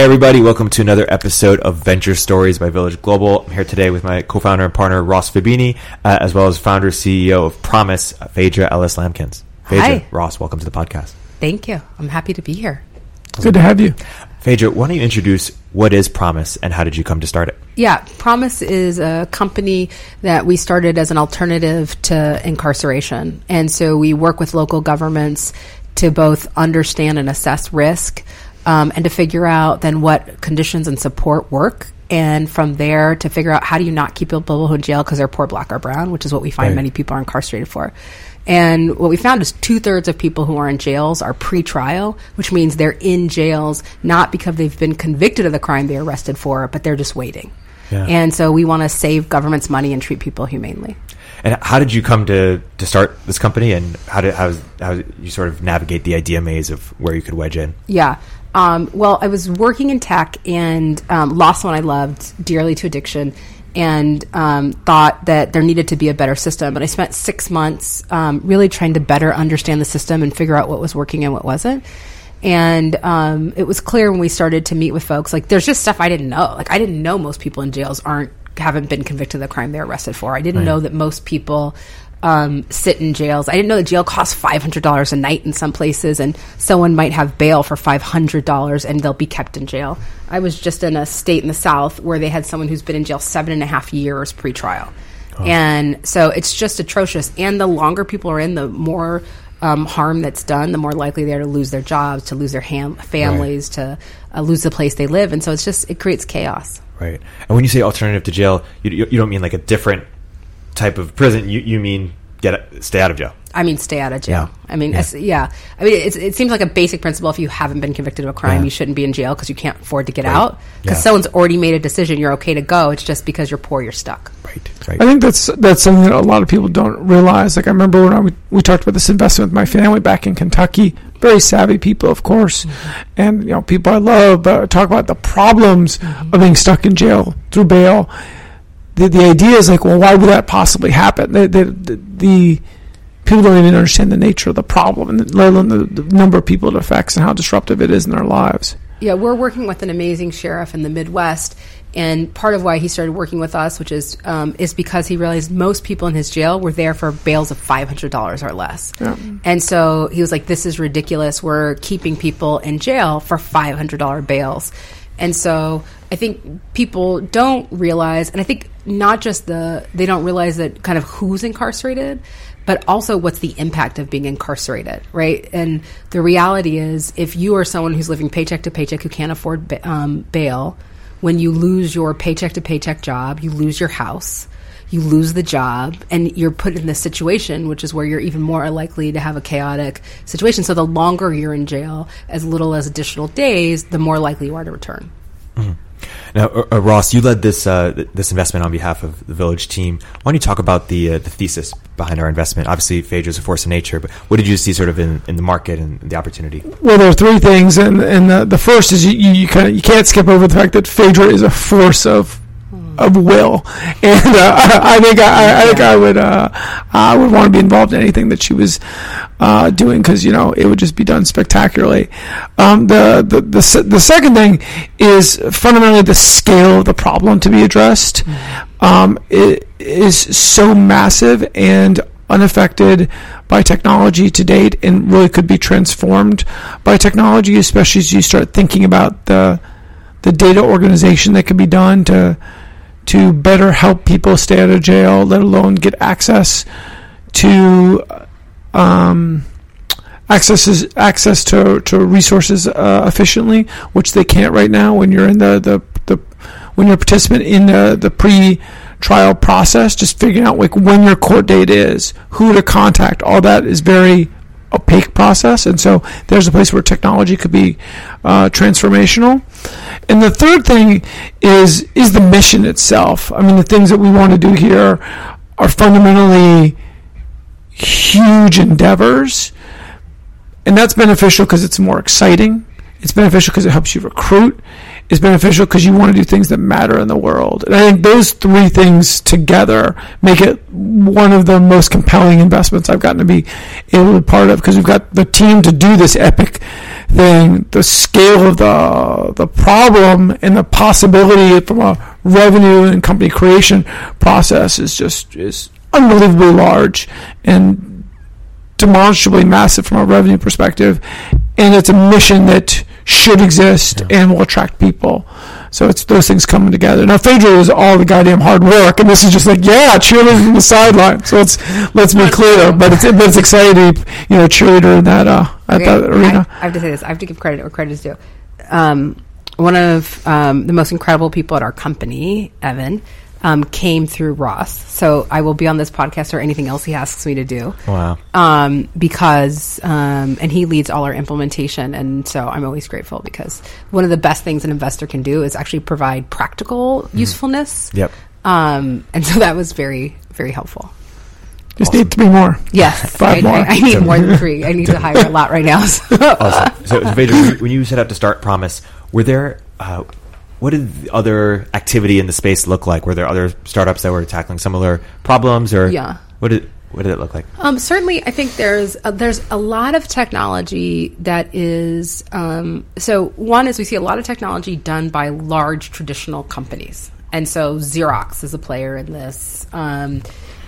Hey, everybody, welcome to another episode of Venture Stories by Village Global. I'm here today with my co founder and partner, Ross Fubini, uh, as well as founder CEO of Promise, Phaedra Ellis Lamkins. Phaedra, Hi. Ross, welcome to the podcast. Thank you. I'm happy to be here. Good to have you. Phaedra, why don't you introduce what is Promise and how did you come to start it? Yeah, Promise is a company that we started as an alternative to incarceration. And so we work with local governments to both understand and assess risk um, and to figure out then what conditions and support work. And from there to figure out how do you not keep people in jail because they're poor, black, or brown, which is what we find Right. many people are incarcerated for. And what we found is two thirds of people who are in jails are pre-trial, which means they're in jails not because they've been convicted of the crime they are arrested for, but they're just waiting. Yeah. And so we want to save government's money and treat people humanely. And how did you come to, to start this company and how did, how, how you sort of navigate the idea maze of where you could wedge in? Yeah. Um, well, I was working in tech and um, lost someone I loved dearly to addiction and um, thought that there needed to be a better system. But I spent six months um, really trying to better understand the system and figure out what was working and what wasn't. And um, it was clear when we started to meet with folks, like there's just stuff I didn't know. Like I didn't know most people in jails aren't haven't been convicted of the crime they're arrested for. I didn't Right. know that most people um, sit in jails. I didn't know that jail costs five hundred dollars a night in some places, and someone might have bail for five hundred dollars, and they'll be kept in jail. I was just in a state in the South where they had someone who's been in jail seven and a half years pre-trial, and so it's just atrocious. And the longer people are in, the more um, harm that's done, the more likely they are to lose their jobs, to lose their ham- families, to uh, lose the place they live, and so it's just it creates chaos. Right. And when you say alternative to jail, you, you, you don't mean like a different type of prison. You, you mean get stay out of jail. I mean, stay out of jail. Yeah. I mean, Yeah. yeah. yeah. I mean, it's, it seems like a basic principle. If you haven't been convicted of a crime, Yeah. you shouldn't be in jail because you can't afford to get Right. out. Because Yeah. someone's already made a decision, you're okay to go. It's just because you're poor, you're stuck. Right. Right. I think that's that's something that a lot of people don't realize. Like I remember when I, we, we talked about this investment with my family back in Kentucky. Very savvy people, of course, mm-hmm. and you know people I love. But talk about the problems of being stuck in jail through bail. The the idea is like, well, why would that possibly happen? The the, the, the people don't even understand the nature of the problem, and let alone the, the number of people it affects and how disruptive it is in their lives. Yeah, we're working with an amazing sheriff in the Midwest, and part of why he started working with us, which is um, is because he realized most people in his jail were there for bails of five hundred dollars or less, Yeah. and so he was like, "This is ridiculous. We're keeping people in jail for five hundred dollar bails." And so I think people don't realize, and I think not just the they don't realize that kind of who's incarcerated, but also what's the impact of being incarcerated, right? And the reality is, if you are someone who's living paycheck to paycheck who can't afford um, bail, when you lose your paycheck to paycheck job, you lose your house, you lose the job, and you're put in this situation, which is where you're even more likely to have a chaotic situation. So the longer you're in jail, as little as additional days, the more likely you are to return. Now, uh, uh, Ross, you led this uh, this investment on behalf of the Village team. Why don't you talk about the uh, the thesis behind our investment? Obviously, Phaedra is a force of nature, but what did you see sort of in, in the market and the opportunity? Well, there are three things, and and the, the first is you, you, you kind of you can't skip over the fact that Phaedra is a force of of will, and uh, I, I think I, I think I would uh, I would want to be involved in anything that she was uh, doing because you know it would just be done spectacularly. Um, the, the the the second thing is fundamentally the scale of the problem to be addressed. Um, it is so massive and unaffected by technology to date and really could be transformed by technology, especially as you start thinking about the the data organization that could be done to to better help people stay out of jail, let alone get access to um, access access to, to resources uh, efficiently, which they can't right now when you're in the, the, the when you're a participant in the, the pre trial process, just figuring out like when your court date is, who to contact, all that is very opaque process, and so there's a place where technology could be uh, transformational. And the third thing is is the mission itself. I mean, the things that we want to do here are fundamentally huge endeavors. And that's beneficial because it's more exciting. It's beneficial because it helps you recruit. It's beneficial because you want to do things that matter in the world. And I think those three things together make it one of the most compelling investments I've gotten to be able to be part of because we've got the team to do this epic thing. The scale of the the problem and the possibility from a revenue and company creation process is just is unbelievably large and demonstrably massive from a revenue perspective. And it's a mission that should exist yeah. and will attract people. So it's those things coming together. Now Phaedra is all the goddamn hard work, and this is just like yeah, cheerleading from the sideline. So let's let's be clear, but it's but it's exciting, you know, cheerleader in that uh at okay, that arena. I, I, have to say this. I have to give credit where credit is due. Um, one of um, the most incredible people at our company, Evan, um, came through Ross. So I will be on this podcast or anything else he asks me to do. Wow. Um, because, um, and he leads all our implementation. And so I'm always grateful because one of the best things an investor can do is actually provide practical mm. usefulness. Yep. Um, and so that was very, very helpful. Just awesome. need three more. Yes, five I, more. I, I need so, more than three. I need to hire a lot right now. So. awesome. So, Phaedra, when you set out to start Promise, were there uh, what did the other activity in the space look like? Were there other startups that were tackling similar problems, or yeah. what did what did it look like? Um, certainly, I think there's a, there's a lot of technology that is um, so. One is we see a lot of technology done by large traditional companies, and so Xerox is a player in this. Um,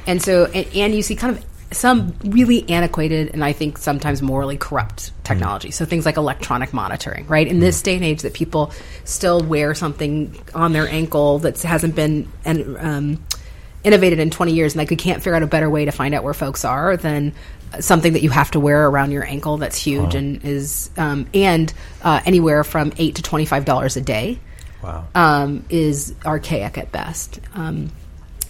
and so, and, and you see kind of some really antiquated and I think sometimes morally corrupt technology. Mm. So things like electronic monitoring, right? In mm. this day and age, that people still wear something on their ankle that hasn't been um, innovated in 20 years, and like we can't figure out a better way to find out where folks are than something that you have to wear around your ankle that's huge and is um, and uh, anywhere from eight to 25 dollars a day. Wow, um, is archaic at best. Um,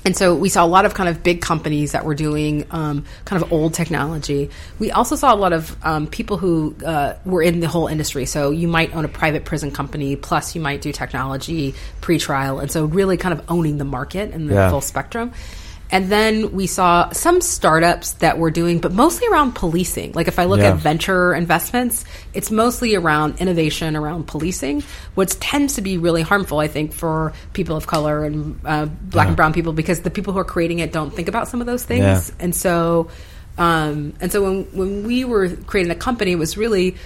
and so we saw a lot of kind of big companies that were doing um, kind of old technology. We also saw a lot of um, people who uh, were in the whole industry. So you might own a private prison company, plus you might do technology pre-trial, and so really kind of owning the market and the yeah. full spectrum. And then we saw some startups that were doing, but mostly around policing. Like if I look yeah. at venture investments, it's mostly around innovation around policing, which tends to be really harmful, I think, for people of color and uh, black yeah. and brown people because the people who are creating it don't think about some of those things. Yeah. And so, um, and so when when we were creating the company, it was really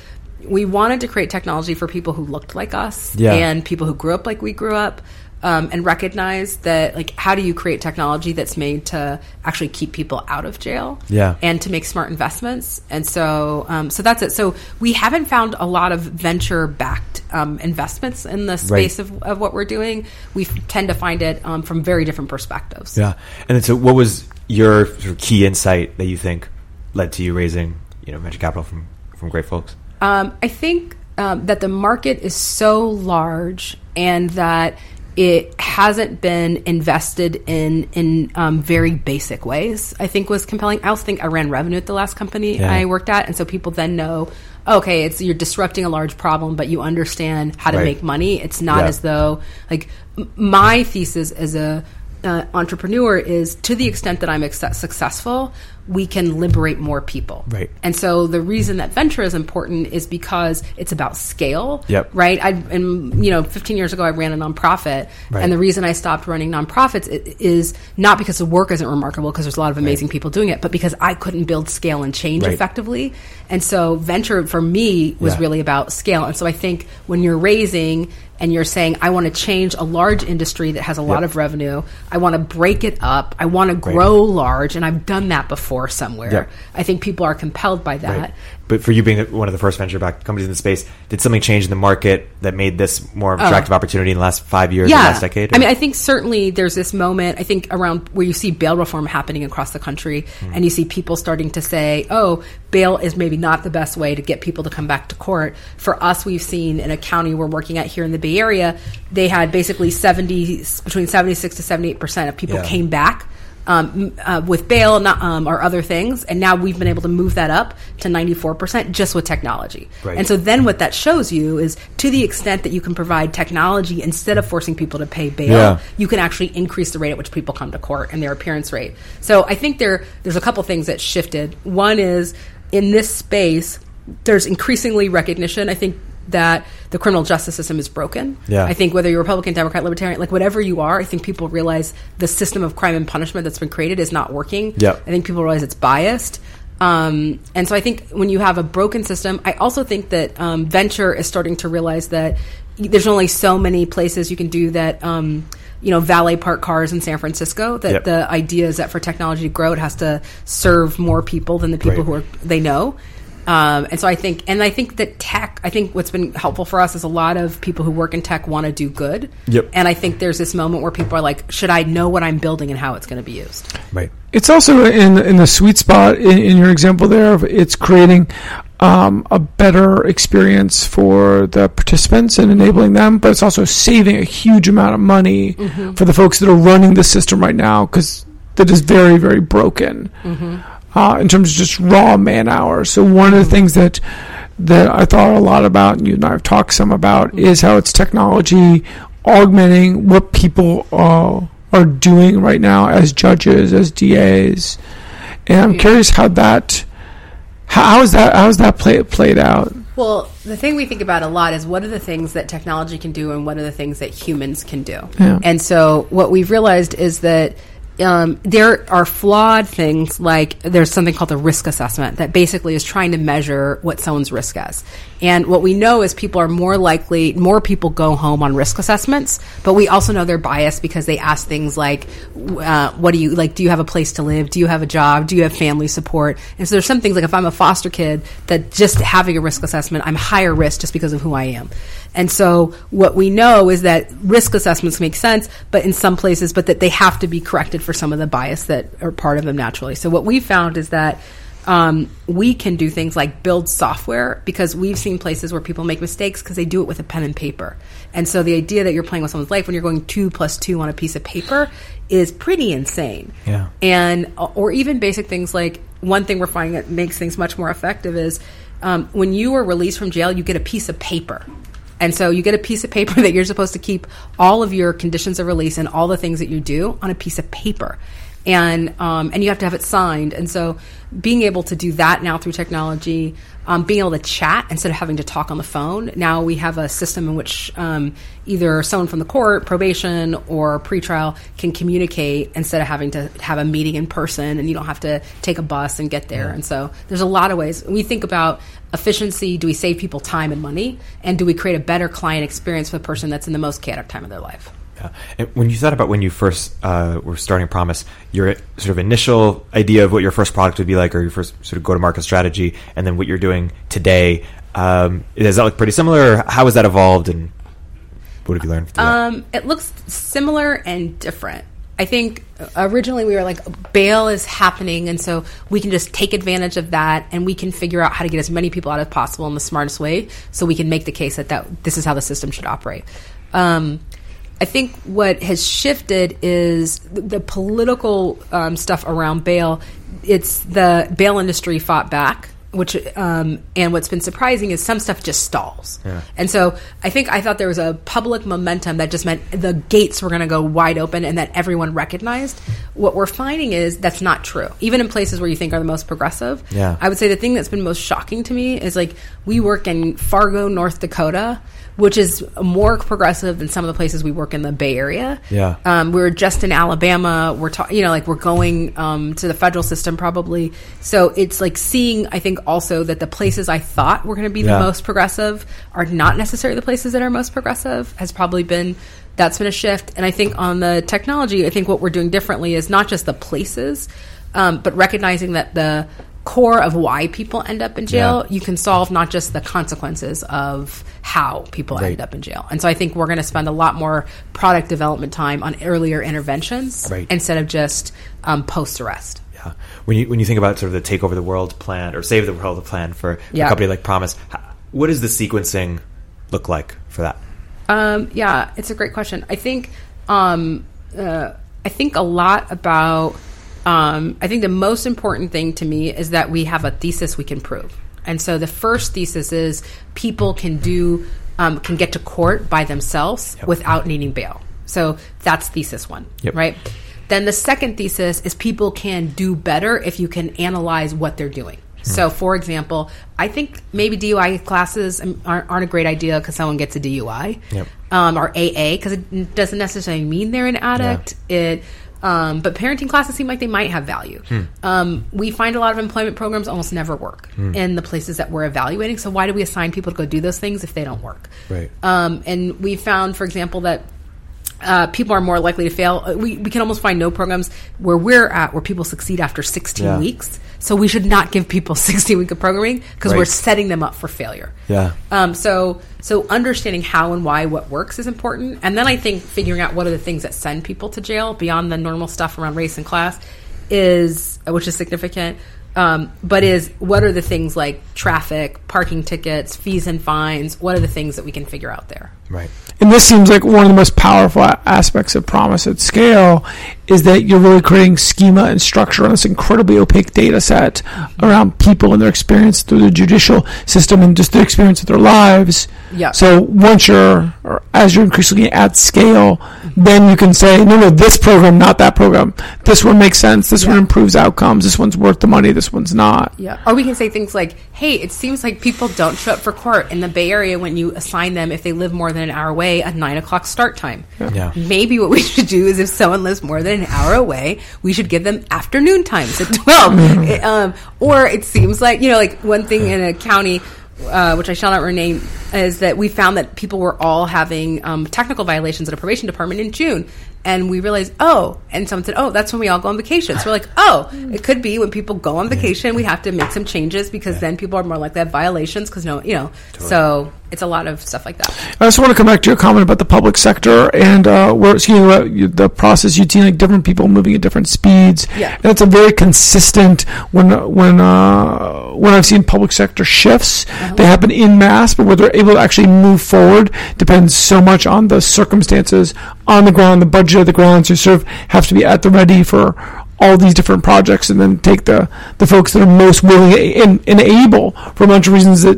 we wanted to create technology for people who looked like us and people who grew up like we grew up um, and recognize that like how do you create technology that's made to actually keep people out of jail yeah. and to make smart investments? And so um, so that's it. So we haven't found a lot of venture backed um, investments in the space right. of, of what we're doing. We tend to find it um, from very different perspectives. Yeah. And so what was your sort of key insight that you think led to you raising you know venture capital from from great folks? Um, I think um, that the market is so large and that it hasn't been invested in in um, very basic ways. I think was compelling. I also think I ran revenue at the last company yeah. I worked at, and so people then know, okay, it's you're disrupting a large problem, but you understand how to right. make money. It's not yeah. as though like my thesis as a uh, entrepreneur is to the extent that I'm ex- successful, we can liberate more people. Right. And so the reason that venture is important is because it's about scale. Yep. Right. I and you know, 15 years ago I ran a nonprofit, right. and the reason I stopped running nonprofits is not because the work isn't remarkable, because there's a lot of amazing right. people doing it, but because I couldn't build scale and change right. effectively. And so venture for me was yeah. really about scale. And so I think when you're raising and you're saying, I want to change a large industry that has a lot of revenue. I want to break it up. I want to grow right. large. And I've done that before somewhere. Yep. I think people are compelled by that. Right. But for you being one of the first venture backed companies in the space, did something change in the market that made this more of an attractive oh. opportunity in the last five years yeah. last decade? Or? I mean, I think certainly there's this moment, I think, around where you see bail reform happening across the country, mm. and you see people starting to say, oh, bail is maybe not the best way to get people to come back to court. For us, we've seen in a county we're working at here in the Bay Area, they had basically 70, between 76 to 78% of people yeah. came back um, uh, with bail not, um, or other things, and now we've been able to move that up to 94% just with technology. Right. And so then what that shows you is to the extent that you can provide technology instead of forcing people to pay bail, Yeah. you can actually increase the rate at which people come to court and their appearance rate. So I think there there's a couple things that shifted. One is in this space, there's increasingly recognition. I think that the criminal justice system is broken. Yeah. I think whether you're Republican, Democrat, Libertarian, like whatever you are, I think people realize the system of crime and punishment that's been created is not working. Yep. I think people realize it's biased. Um, and so I think when you have a broken system, I also think that um, venture is starting to realize that there's only so many places you can do that. Um, you know, valet park cars in San Francisco. That Yep. the idea is that for technology to grow, it has to serve more people than the people Right. who are they know. Um, and so I think, and I think that tech, I think what's been helpful for us is a lot of people who work in tech want to do good. Yep. And I think there's this moment where people are like, should I know what I'm building and how it's going to be used? Right. It's also in in the sweet spot in, in your example there. Of it's creating um, a better experience for the participants and enabling them, but it's also saving a huge amount of money for the folks that are running the system right now because that is very very broken uh, in terms of just raw man hours. So one of the things that that I thought a lot about, and you and I have talked some about, is how it's technology augmenting what people uh, are doing right now as judges, as DAs, and I'm curious how that how, how is that how is that play, played out? Well, the thing we think about a lot is what are the things that technology can do and what are the things that humans can do. Yeah. And so what we've realized is that um, there are flawed things like there's something called the risk assessment that basically is trying to measure what someone's risk is. And what we know is people are more likely, more people go home on risk assessments, but we also know they're biased because they ask things like, uh, what do you, like, do you have a place to live? Do you have a job? Do you have family support? And so there's some things like if I'm a foster kid that just having a risk assessment, I'm higher risk just because of who I am. And so what we know is that risk assessments make sense, but in some places, but that they have to be corrected for some of the bias that are part of them naturally. So what we found is that um, we can do things like build software because we've seen places where people make mistakes because they do it with a pen and paper. And so the idea that you're playing with someone's life when you're going two plus two on a piece of paper is pretty insane. Yeah. And or even basic things like one thing we're finding that makes things much more effective is um, when you are released from jail, you get a piece of paper. And so you get a piece of paper that you're supposed to keep all of your conditions of release and all the things that you do on a piece of paper. And um, and you have to have it signed. And so being able to do that now through technology, um, being able to chat instead of having to talk on the phone. Now we have a system in which um, either someone from the court, probation, or pretrial can communicate instead of having to have a meeting in person, and you don't have to take a bus and get there. And so there's a lot of ways we think about efficiency. Do we save people time and money, and do we create a better client experience for the person that's in the most chaotic time of their life? Yeah. And when you thought about when you first uh, were starting Promise, your sort of initial idea of what your first product would be like, or your first sort of go-to-market strategy, and then what you're doing today, um, does that look pretty similar? How has that evolved, and what have you learned? Um, it looks similar and different. I think originally we were like, bail is happening, and so we can just take advantage of that, and we can figure out how to get as many people out as possible in the smartest way, so we can make the case that, that this is how the system should operate. Um, I think what has shifted is the, political um, stuff around bail. It's the bail industry fought back, which um, and what's been surprising is some stuff just stalls. Yeah. And so I think I thought there was a public momentum that just meant the gates were going to go wide open and that everyone recognized. What we're finding is that's not true. Even in places where you think are the most progressive. Yeah. I would say the thing that's been most shocking to me is like we work in Fargo, North Dakota, which is more progressive than some of the places we work in the Bay Area. Yeah. Um, we're just in Alabama. We're ta- you know like we're going um, to the federal system probably. So it's like seeing I think also that the places I thought were going to be Yeah. the most progressive are not necessarily the places that are most progressive. Has probably been that's been a shift. And I think on the technology, I think what we're doing differently is not just the places, um, but recognizing that the core of why people end up in jail, Yeah. you can solve not just the consequences of how people Right. end up in jail. And so I think we're going to spend a lot more product development time on earlier interventions Right. instead of just um, post arrest. Yeah. When you when you think about sort of the take over the world plan or save the world plan for Yeah. a company like Promise, what does the sequencing look like for that? Um, yeah, it's a great question. I think um, uh, I think a lot about um, I think the most important thing to me is that we have a thesis we can prove. And so the first thesis is people can do um, can get to court by themselves Yep. without needing bail. So that's thesis one, Yep. right? Then the second thesis is people can do better if you can analyze what they're doing. So, for example, I think maybe DUI classes aren't, aren't a great idea because someone gets a DUI Yep. um, or AA because it doesn't necessarily mean they're an addict. It, um, but parenting classes seem like they might have value. Um, we find a lot of employment programs almost never work in the places that we're evaluating. So why do we assign people to go do those things if they don't work? Right. Um, and we found, for example, that uh, people are more likely to fail. Uh, We, we can almost find no programs where we're at where people succeed after 16 Yeah. weeks. So we should not give people 16 week of programming because Right. we're setting them up for failure. Yeah. Um, so so understanding how and why what works is important, and then I think figuring out what are the things that send people to jail beyond the normal stuff around race and class is which is significant. Um, but is what are the things like traffic, parking tickets, fees and fines? What are the things that we can figure out there? Right. And this seems like one of the most powerful aspects of promise at scale is that you're really creating schema and structure on this incredibly opaque data set around people and their experience through the judicial system and just their experience of their lives. Yeah. So once you're, or as you're increasingly at scale, then you can say, no, no, this program, not that program. This one makes sense. This one improves outcomes. This one's worth the money. This one's not. Yeah. Or we can say things like, hey, it seems like people don't show up for court in the Bay Area when you assign them, if they live more than an hour away, a nine o'clock start time. Yeah. Maybe what we should do is if someone lives more than an hour away, we should give them afternoon times at 12. It, um, or it seems like, you know, like one thing in a county, uh, which I shall not rename, is that we found that people were all having um, technical violations at a probation department in June. And we realized, oh, and someone said, oh, that's when we all go on vacation. So we're like, oh, it could be when people go on vacation, we have to make some changes because then people are more likely to have violations because no, you know. So it's a lot of stuff like that. I just want to come back to your comment about the public sector and uh, where, excuse me, the process you've seen like different people moving at different speeds. Yeah. and it's a very consistent when when uh, when I've seen public sector shifts, they happen in mass, but where they're able to actually move forward depends so much on the circumstances on the ground, the budget of the ground. So you sort of have to be at the ready for all these different projects and then take the, the folks that are most willing and, and able for a bunch of reasons that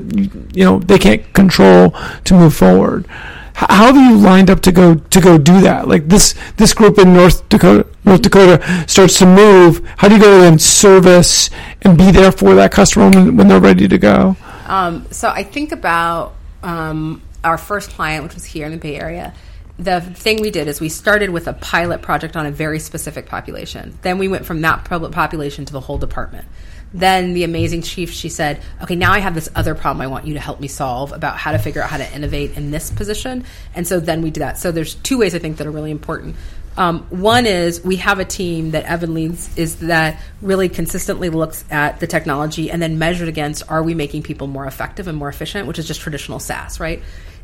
you know they can't control to move forward. How have you lined up to go to go do that? Like this this group in North Dakota North Dakota starts to move. How do you go and service and be there for that customer when, when they're ready to go? Um, so I think about um, our first client, which was here in the Bay Area. The thing we did is we started with a pilot project on a very specific population. Then we went from that public population to the whole department. Then the amazing chief, she said, "Okay, now I have this other problem I want you to help me solve about how to figure out how to innovate in this position." And so then we do that. So there's two ways I think that are really important. Um, one is we have a team that Evan leads is that really consistently looks at the technology and then measured against are we making people more effective and more efficient, which is just traditional SaaS, right?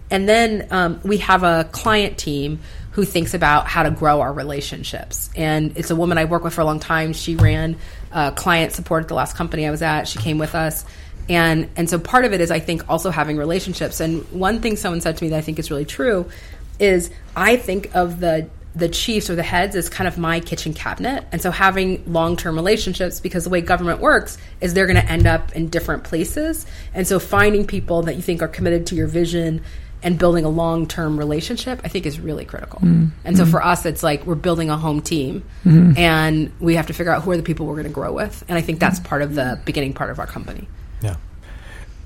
And then um, we have a client team who thinks about how to grow our relationships. And it's a woman I work with for a long time. She ran uh, client support at the last company I was at. She came with us. And, and so part of it is, I think, also having relationships. And one thing someone said to me that I think is really true is I think of the the chiefs or the heads as kind of my kitchen cabinet. And so having long term relationships, because the way government works is they're going to end up in different places. And so finding people that you think are committed to your vision and building a long term relationship, I think is really critical. And so for us, it's like we're building a home team and we have to figure out who are the people we're going to grow with. And I think that's part of the beginning part of our company. Yeah.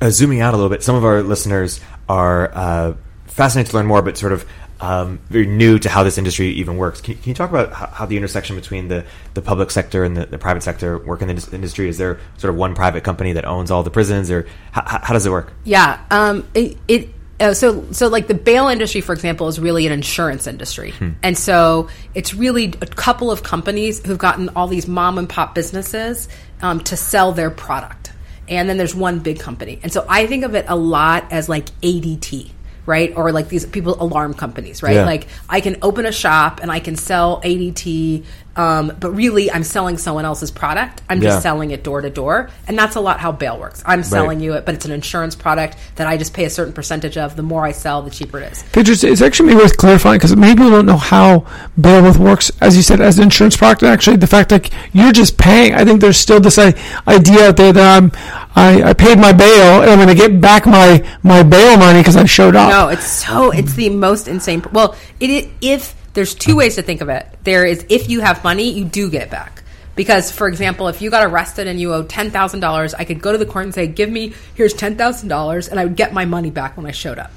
Uh, zooming out a little bit, some of our listeners are uh, fascinated to learn more, but sort of um, very new to how this industry even works. Can, can you talk about how, how the intersection between the, the public sector and the, the private sector work in the dis- industry? Is there sort of one private company that owns all the prisons, or how, how how does it work? Yeah. Um, it, it uh, so so like the bail industry, for example, is really an insurance industry, and so it's really a couple of companies who've gotten all these mom and pop businesses um, to sell their product, and then there's one big company, and so I think of it a lot as like ADT. Right? Or like these people, alarm companies, right? Yeah. Like I can open a shop and I can sell ADT, um, but really I'm selling someone else's product. I'm just Yeah. selling it door to door, and that's a lot how bail works. I'm selling you it, but it's an insurance product that I just pay a certain percentage of. The more I sell, the cheaper it is. It's- actually worth clarifying because many people don't know how bailiff works, as you said, as an insurance product. And actually, the fact like you're just paying. I think there's still this idea out there that I'm, I, I paid my bail and I'm going to get back my my bail money because I showed up. No, it's so it's the most insane. Well, it, if there's two ways to think of it. There is if you have money, you do get back. Because, for example, if you got arrested and you owe ten thousand dollars, I could go to the court and say, "Give me here's ten thousand dollars," and I would get my money back when I showed up.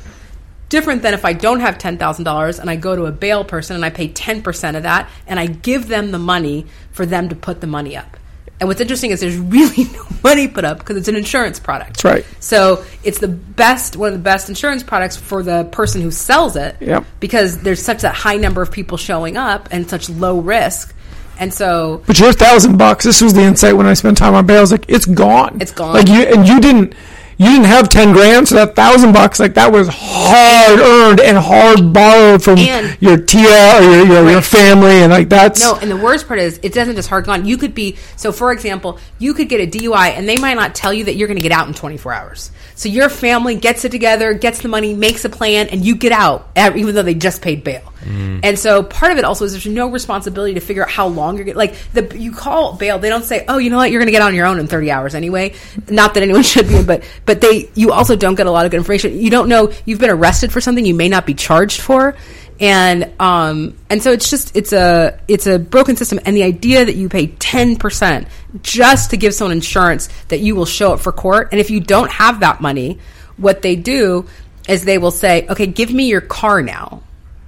Different than if I don't have ten thousand dollars and I go to a bail person and I pay ten percent of that and I give them the money for them to put the money up. And what's interesting is there's really no money put up because it's an insurance product. That's right. So it's the best, one of the best insurance products for the person who sells it. Yep. Because there's such a high number of people showing up and such low risk. And so But your thousand bucks. This was the insight when I spent time on bail. I was like, it's gone. It's gone. Like you and you didn't. You didn't have ten grand, so that thousand bucks, like that was hard earned and hard borrowed from And- your tia or your your, your family, and like that's No, and the worst part is it doesn't just hard gone. You could be so. For example, you could get a DUI, and they might not tell you that you're going to get out in 24 hours. So your family gets it together, gets the money, makes a plan, and you get out, even though they just paid bail. And so part of it also is there's no responsibility to figure out how long you're getting. Like the you call bail, they don't say, "Oh, you know what, you're going to get on your own in 30 hours anyway." Not that anyone should be, but but they you also don't get a lot of good information. You don't know you've been arrested for something you may not be charged for and um and so it's just it's a it's a broken system and the idea that you pay 10% just to give someone insurance that you will show up for court and if you don't have that money what they do is they will say okay give me your car now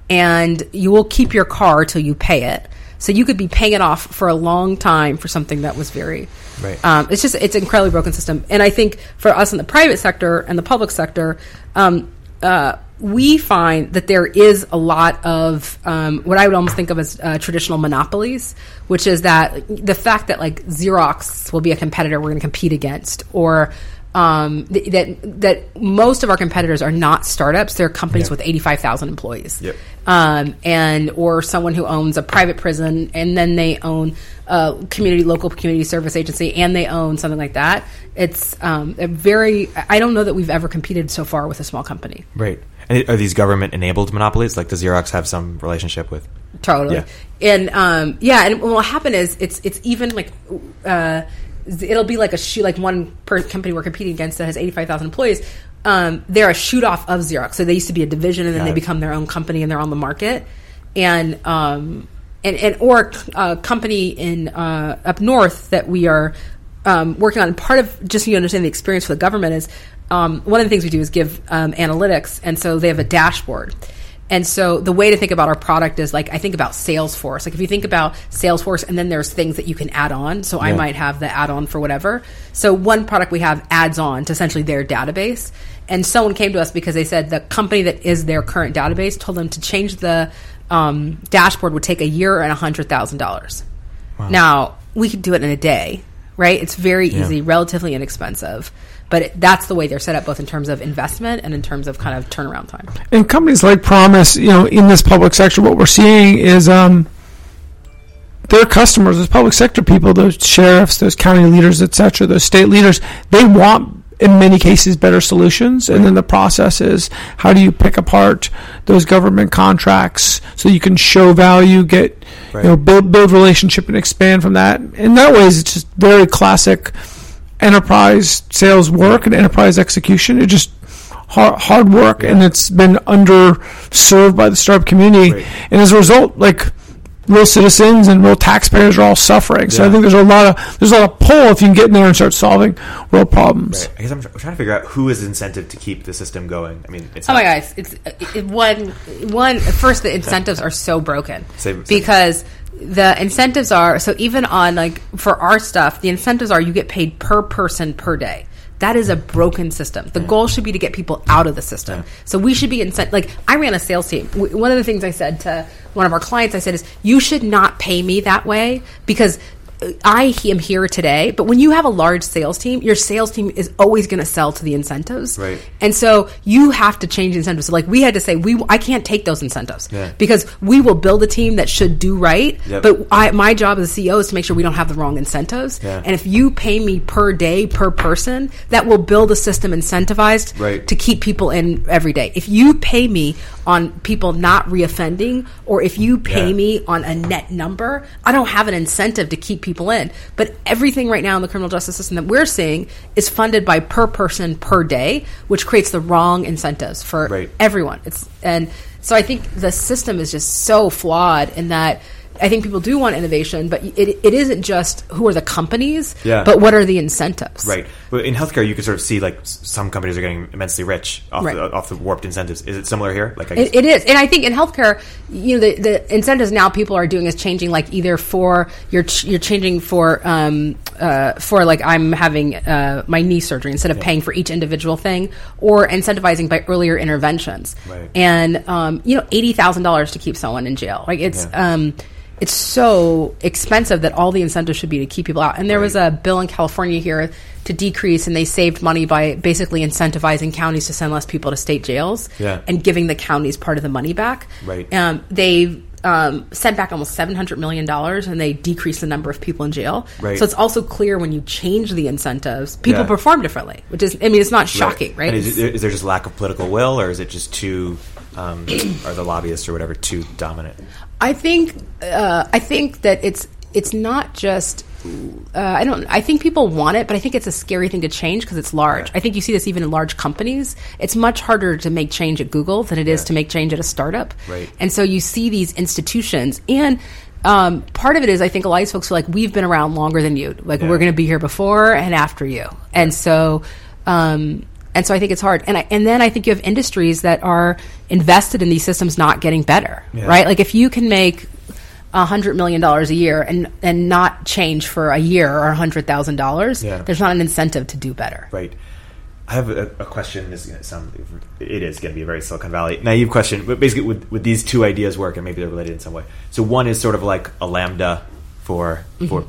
and you will keep your car till you pay it so you could be paying it off for a long time for something that was very Right. um, it's just it's an incredibly broken system and i think for us in the private sector and the public sector um, uh, we find that there is a lot of um, what I would almost think of as uh, traditional monopolies, which is that the fact that like Xerox will be a competitor we're going to compete against, or um, th- that that most of our competitors are not startups; they're companies with eighty five thousand employees, Yep. um, and or someone who owns a private prison, and then they own a community local community service agency, and they own something like that. It's um, a very. I don't know that we've ever competed so far with a small company. Right. And are these government enabled monopolies? Like, does Xerox have some relationship with? Totally. Yeah. And um, yeah, and what will happen is it's it's even like uh, it'll be like a shoot like one per company we're competing against that has eighty five thousand employees. Um, they're a shoot off of Xerox, so they used to be a division, and then Got they it. become their own company, and they're on the market. And um, and and or a company in uh, up north that we are um, working on. And part of just so you understand the experience for the government is um, one of the things we do is give um, analytics, and so they have a dashboard. And so the way to think about our product is like I think about Salesforce. Like if you think about Salesforce, and then there's things that you can add on. So I might have the add-on for whatever. So one product we have adds on to essentially their database. And someone came to us because they said the company that is their current database told them to change the um, dashboard would take a year and a hundred thousand dollars. Now we could do it in a day, right? It's very Yeah. easy, relatively inexpensive, but it, that's the way they're set up, both in terms of investment and in terms of kind of turnaround time. and companies like Promise, you know, in this public sector, what we're seeing is um, their customers, those public sector people, those sheriffs, those county leaders, etc., those state leaders, they want in many cases better solutions. And then the process is how do you pick apart those government contracts so you can show value, get Right. you know, build build relationship and expand from that. In that ways, it's just very classic enterprise sales work and enterprise execution. It just hard, hard work, and it's been underserved by the startup community. Right. And as a result, like real citizens and real taxpayers are all suffering. So I think there's a lot of there's a lot of pull if you can get in there and start solving real problems. I guess I'm, tr- I'm trying to figure out who is incentive to keep the system going. I mean, it's Oh not- my guys, it's it, one one first the incentives are so broken Say- say- because the incentives are so even on like for our stuff, the incentives are you get paid per person per day. That is a broken system. The goal should be to get people out of the system. So we should be incent. Like I ran a sales team. One of the things I said to one of our clients, I said is, "You should not pay me that way because." I am here today, but when you have a large sales team, your sales team is always going to sell to the incentives, Right. And so you have to change incentives. So like we had to say, we I can't take those incentives Yeah. because we will build a team that should do right, Yep. but I, my job as a CEO is to make sure we don't have the wrong incentives. Yeah. And if you pay me per day per person, that will build a system incentivized Right. to keep people in every day. If you pay me on people not reoffending, or if you pay Yeah. me on a net number, I don't have an incentive to keep people in. But everything right now in the criminal justice system that we're seeing is funded by per person per day, which creates the wrong incentives for Right. everyone. It's and so I think the system is just so flawed in that. I think people do want innovation, but it, it isn't just who are the companies, Yeah. but what are the incentives? Right. But in healthcare, you can sort of see like some companies are getting immensely rich off, Right. the, off the warped incentives. Is it similar here? Like, I It, it is, and I think in healthcare, you know, the, the incentives now people are doing is changing. Like either for you're ch- you're changing for um, uh, for like I'm having uh, my knee surgery instead of paying for each individual thing, or incentivizing by earlier interventions. Right. And um, you know, eighty thousand dollars to keep someone in jail. Like it's. Yeah. Um, it's so expensive that all the incentives should be to keep people out. And there was a bill in California here to decrease, and they saved money by basically incentivizing counties to send less people to state jails Yeah. and giving the counties part of the money back. Right. Um, they um, sent back almost seven hundred million dollars, and they decreased the number of people in jail. Right. So it's also clear when you change the incentives, people Yeah. perform differently. Which is, I mean, it's not shocking, right? And is, is there just lack of political will, or is it just too, um, are the lobbyists or whatever too dominant? I think uh, I think that it's it's not just uh, I don't I think people want it, but I think it's a scary thing to change because it's large. I think you see this even in large companies. It's much harder to make change at Google than it is Yeah. to make change at a startup. Right. And so you see these institutions and. Um, part of it is I think a lot of these folks are like we've been around longer than you. Like Yeah. we're going to be here before and after you, and so um, and so I think it's hard. And I, and then I think you have industries that are invested in these systems not getting better, Yeah. right? Like if you can make a hundred million dollars a year and and not change for a year or a hundred thousand dollars, there's not an incentive to do better. Right. I have a, a question. This is sound. It is going to be a very Silicon Valley naive question, but basically, would, would these two ideas work, and maybe they're related in some way? So one is sort of like a lambda for for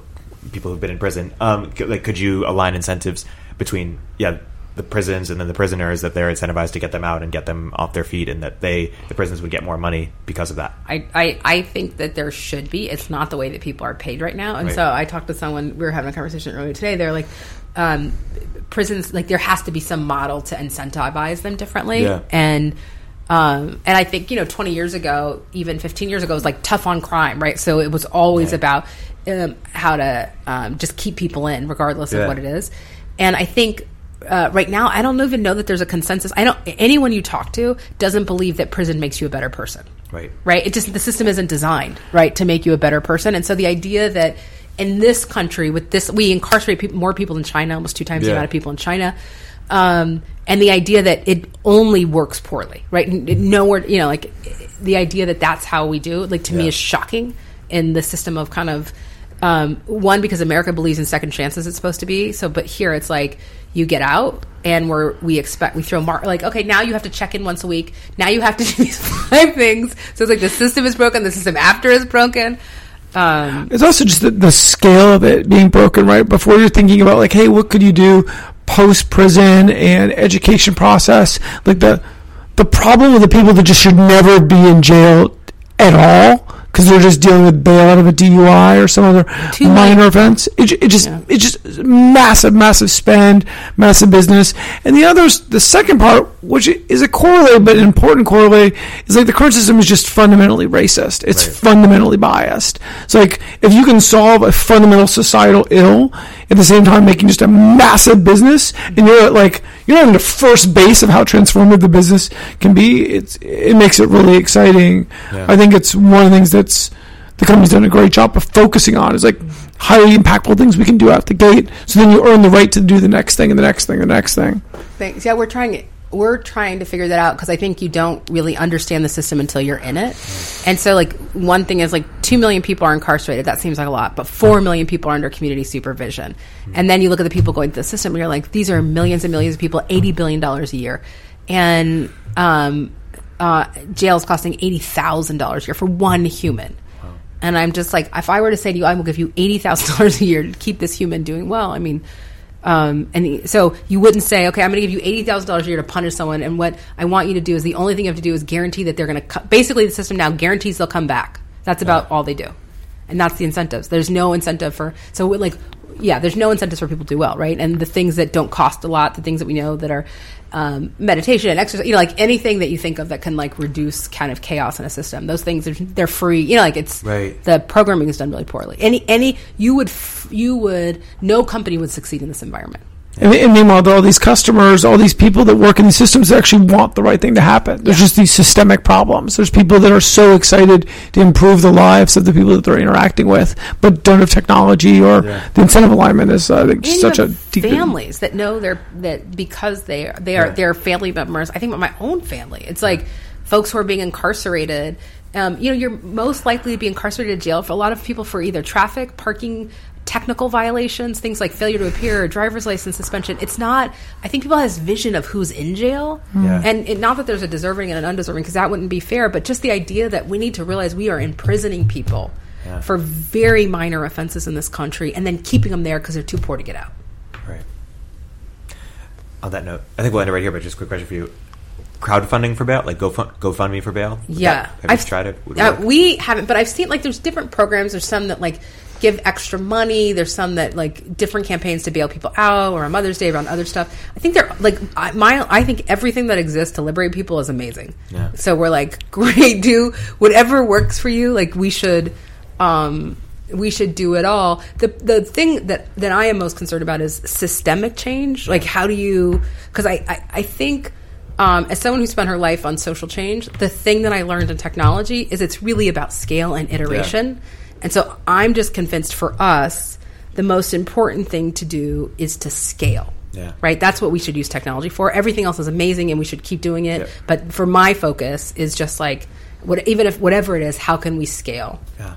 people who've been in prison. Um, like, could you align incentives between yeah the prisons and then the prisoners that they're incentivized to get them out and get them off their feet, and that they the prisons would get more money because of that? I, I, I think that there should be. It's not the way that people are paid right now. And Right. so I talked to someone, we were having a conversation earlier today. They're like, um, prisons, like there has to be some model to incentivize them differently. Yeah. And, um, and I think, you know, 20 years ago, even 15 years ago, it was like tough on crime, right? So it was always Yeah. about um, how to um, just keep people in, regardless Yeah. of what it is. And I think uh, right now, I don't even know that there's a consensus. I don't. Anyone you talk to doesn't believe that prison makes you a better person Right. right? It just the system isn't designed right to make you a better person, and so the idea that in this country with this we incarcerate more people in China, almost two times the amount of people in China, um, and the idea that it only works poorly, right? Nowhere, you know, like the idea that that's how we do, like to me, is shocking in the system of kind of. Um, one because America believes in second chances. It's supposed to be so, but here it's like you get out and we're we expect we throw mark like okay now you have to check in once a week. Now you have to do these five things. So it's like the system is broken. The system after is broken. Um, It's also just the, the scale of it being broken, right? Before you're thinking about like, hey, what could you do post prison and education process? Like the the problem with the people that just should never be in jail at all because they're just dealing with bail out of a DUI or some other Too minor late. offense. It, it just Yeah. it just massive, massive spend, massive business. And the others, the second part, which is a correlate but an important correlate, is like the current system is just fundamentally racist. It's Right. fundamentally biased. It's like if you can solve a fundamental societal ill at the same time making just a massive business, and you're at like you're not in the first base of how transformative the business can be. It's it makes it really exciting. Yeah. I think it's one of the things that's the company's done a great job of focusing on is like highly impactful things we can do out the gate. So then you earn the right to do the next thing and the next thing, and the next thing. Thanks. Yeah, we're trying. We're trying to figure that out because I think you don't really understand the system until you're in it. And so, like, one thing is like two million people are incarcerated. That seems like a lot, but four million people are under community supervision. And then you look at the people going through the system, and you're like, these are millions and millions of people, eighty billion dollars a year, and um, uh, jails costing eighty thousand dollars a year for one human. And I'm just like, if I were to say to you, I will give you eighty thousand dollars a year to keep this human doing well. I mean, um, and so you wouldn't say, okay, I'm going to give you eighty thousand dollars a year to punish someone, and what I want you to do is the only thing you have to do is guarantee that they're going to. Basically, the system now guarantees they'll come back. That's about all they do, and that's the incentives. There's no incentive for so like yeah, there's no incentives for people to do well, right? And the things that don't cost a lot, the things that we know that are um, meditation and exercise, you know, like anything that you think of that can like reduce kind of chaos in a system. Those things are they're free. You know, like it's Right. the programming is done really poorly. Any any you would f- you would no company would succeed in this environment. And, and meanwhile, there are all these customers, all these people that work in these systems that actually want the right thing to happen. There's just these systemic problems. There's people that are so excited to improve the lives of the people that they're interacting with, but don't have technology or Yeah. the incentive alignment is uh, And such a deep. families that know they're that because they are they are Yeah. their family members. I think about my own family. It's like folks who are being incarcerated. Um, you know, you're most likely to be incarcerated in jail for a lot of people for either traffic, parking, technical violations, things like failure to appear, driver's license suspension. It's not. I think people have this vision of who's in jail, Yeah. and it, not that there's a deserving and an undeserving, because that wouldn't be fair. But just the idea that we need to realize we are imprisoning people Yeah. for very minor offenses in this country, and then keeping them there because they're too poor to get out. Right. On that note, I think we'll end it right here. But just a quick question for you: crowdfunding for bail, like Go GoFundMe for bail. Would Yeah, that- have you tried it? Uh, we haven't, but I've seen like there's different programs. There's some that like give extra money. There's some that like different campaigns to bail people out, or on Mother's Day around other stuff. I think they're like I, my. I think everything that exists to liberate people is amazing. Yeah. So we're like, great, do whatever works for you. Like we should. um we should do it all. The the thing that, that I am most concerned about is systemic change. Like how do you because I, I, I think um, as someone who spent her life on social change, the thing that I learned in technology is it's really about scale and iteration. And so I'm just convinced for us, the most important thing to do is to scale. Yeah. Right? That's what we should use technology for. Everything else is amazing and we should keep doing it. Yeah. But for my focus is just like what, even if whatever it is, how can we scale? Yeah.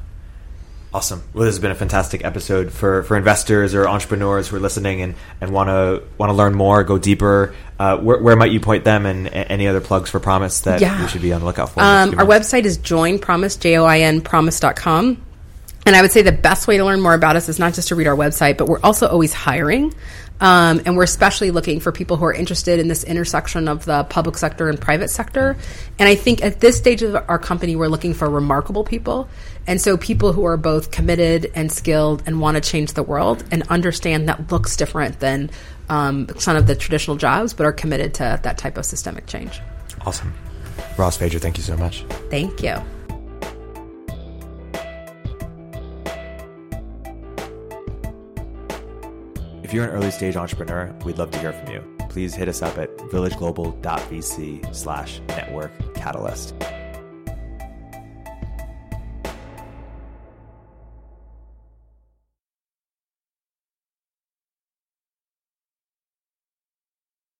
Awesome. Well, this has been a fantastic episode for, for investors or entrepreneurs who are listening and, and want to want to learn more, go deeper. Uh, where, where might you point them, and any other plugs for Promise that Yeah. we should be on the lookout for? Um, our website is joinpromise, J O I N promise.com. And I would say the best way to learn more about us is not just to read our website, but we're also always hiring. Um, and we're especially looking for people who are interested in this intersection of the public sector and private sector. And I think at this stage of our company, we're looking for remarkable people. And so people who are both committed and skilled and want to change the world and understand that looks different than um, some of the traditional jobs, but are committed to that type of systemic change. Awesome. Ross Phaedra, thank you so much. Thank you. If you're an early stage entrepreneur, we'd love to hear from you. Please hit us up at villageglobal.vc slash network catalyst.